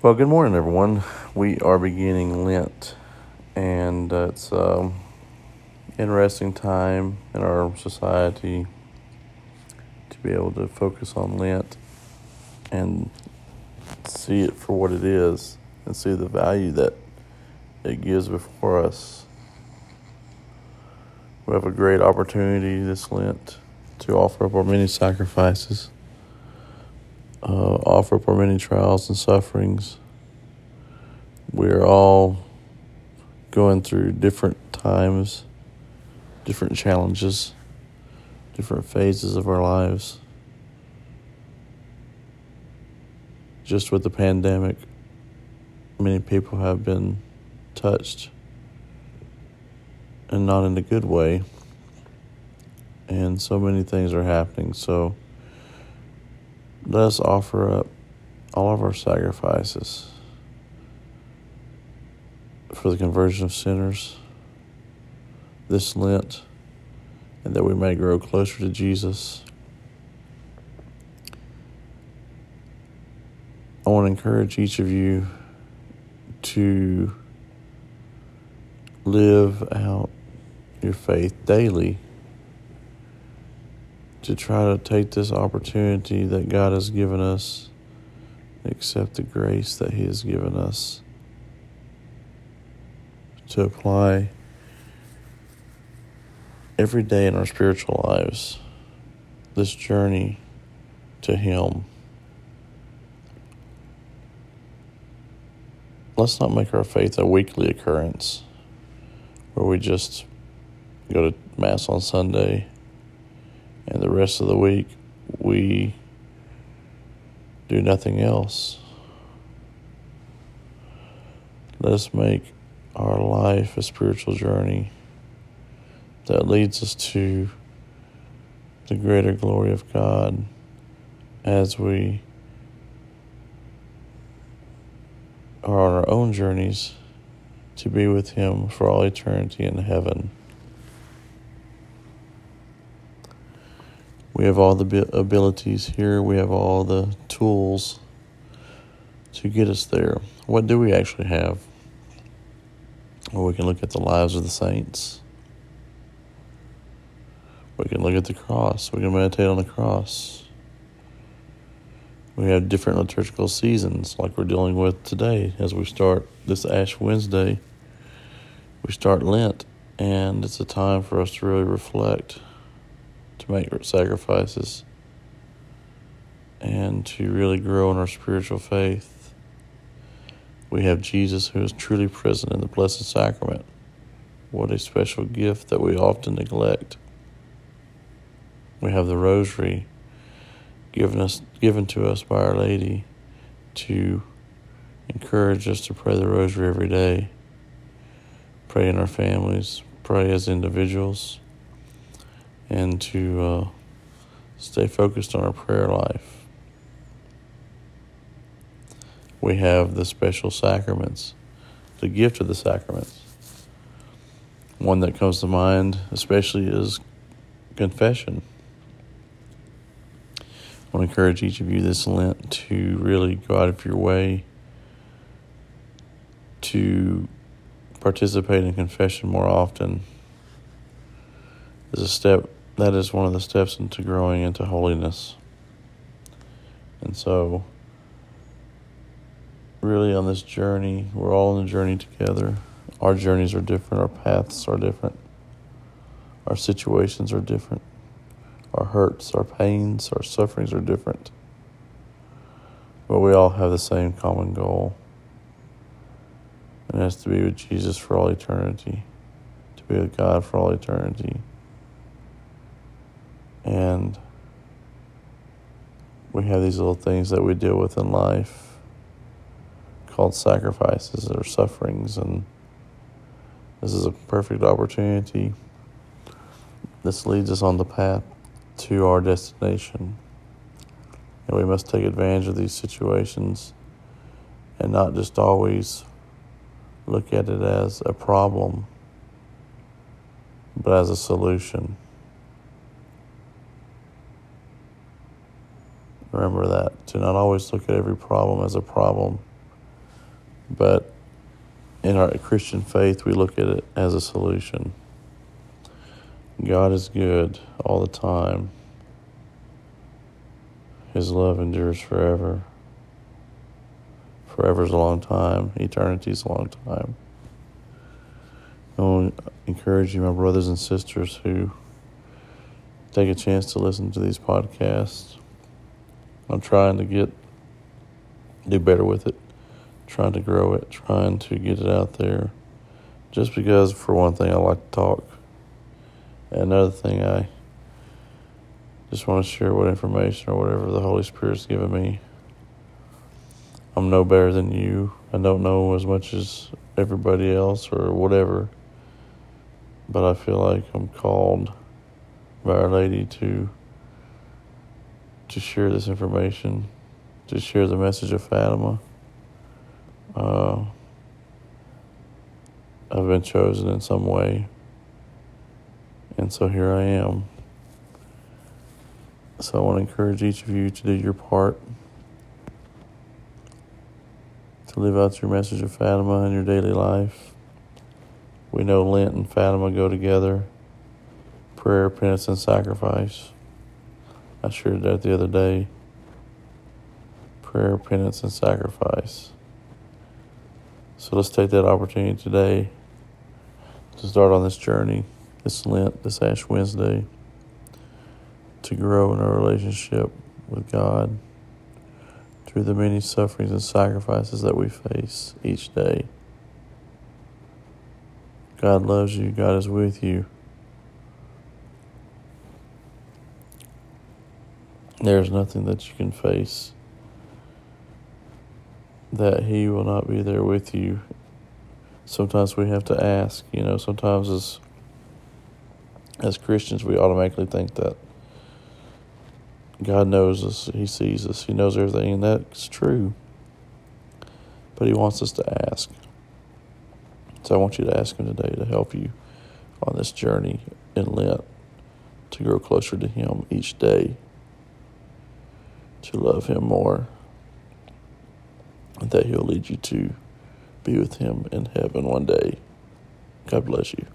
Well, good morning, everyone. We are beginning Lent, and uh, it's um, interesting time in our society to be able to focus on Lent and see it for what it is, and see the value that it gives before us. We have a great opportunity this Lent to offer up our many sacrifices uh, offer up our many trials and sufferings. We are all going through different times, different challenges, different phases of our lives. Just with the pandemic, many people have been touched and not in a good way. And so many things are happening. So, let us offer up all of our sacrifices for the conversion of sinners this Lent, and that we may grow closer to Jesus. I want to encourage each of you to live out your faith daily to try to take this opportunity that God has given us, accept the grace that He has given us, to apply every day in our spiritual lives this journey to Him. Let's not make our faith a weekly occurrence where we just go to Mass on Sunday the rest of the week we do nothing else. Let us make our life a spiritual journey that leads us to the greater glory of God as we are on our own journeys to be with Him for all eternity in heaven. We have all the abilities here. We have all the tools to get us there. What do we actually have? Well, we can look at the lives of the saints. We can look at the cross. We can meditate on the cross. We have different liturgical seasons like we're dealing with today as we start this Ash Wednesday. We start Lent, and it's a time for us to really reflect make sacrifices and to really grow in our spiritual faith. We have Jesus who is truly present in the Blessed Sacrament. What a special gift that we often neglect. We have the Rosary given us given to us by Our Lady to encourage us to pray the Rosary every day. Pray in our families, pray as individuals and to uh, stay focused on our prayer life. We have the special sacraments, the gift of the sacraments. One that comes to mind, especially, is confession. I want to encourage each of you this Lent to really go out of your way to participate in confession more often. As a step that is one of the steps into growing into holiness. And so, really, on this journey, we're all on the journey together. Our journeys are different, our paths are different, our situations are different, our hurts, our pains, our sufferings are different. But we all have the same common goal, and that's to be with Jesus for all eternity, to be with God for all eternity. And we have these little things that we deal with in life called sacrifices or sufferings. And this is a perfect opportunity. This leads us on the path to our destination. And we must take advantage of these situations and not just always look at it as a problem, but as a solution. Remember that. To not always look at every problem as a problem, But in our Christian faith, we look at it as a solution. God is good all the time. His love endures forever. Forever is a long time. Eternity is a long time. I want to encourage you, my brothers and sisters, who take a chance to listen to these podcasts. I'm trying to get do better with it, trying to grow it, trying to get it out there. Just because, for one thing, I like to talk. And another thing, I just want to share what information or whatever the Holy Spirit's given me. I'm no better than you. I don't know as much as everybody else or whatever. But I feel like I'm called by Our Lady to to share this information, to share the message of Fatima. Uh, I've been chosen in some way, and so here I am. So I want to encourage each of you to do your part, to live out your message of Fatima in your daily life. We know Lent and Fatima go together prayer, penance, and sacrifice. I shared that the other day. Prayer, penance, and sacrifice. So let's take that opportunity today to start on this journey, this Lent, this Ash Wednesday to grow in our relationship with God through the many sufferings and sacrifices that we face each day. God loves you, God is with you. There's nothing that you can face that He will not be there with you. Sometimes we have to ask, you know, sometimes as as Christians we automatically think that God knows us, He sees us, He knows everything, and that's true. But He wants us to ask. So I want you to ask Him today to help you on this journey in Lent to grow closer to Him each day, to love Him more, and that He'll lead you to be with Him in heaven one day. God bless you.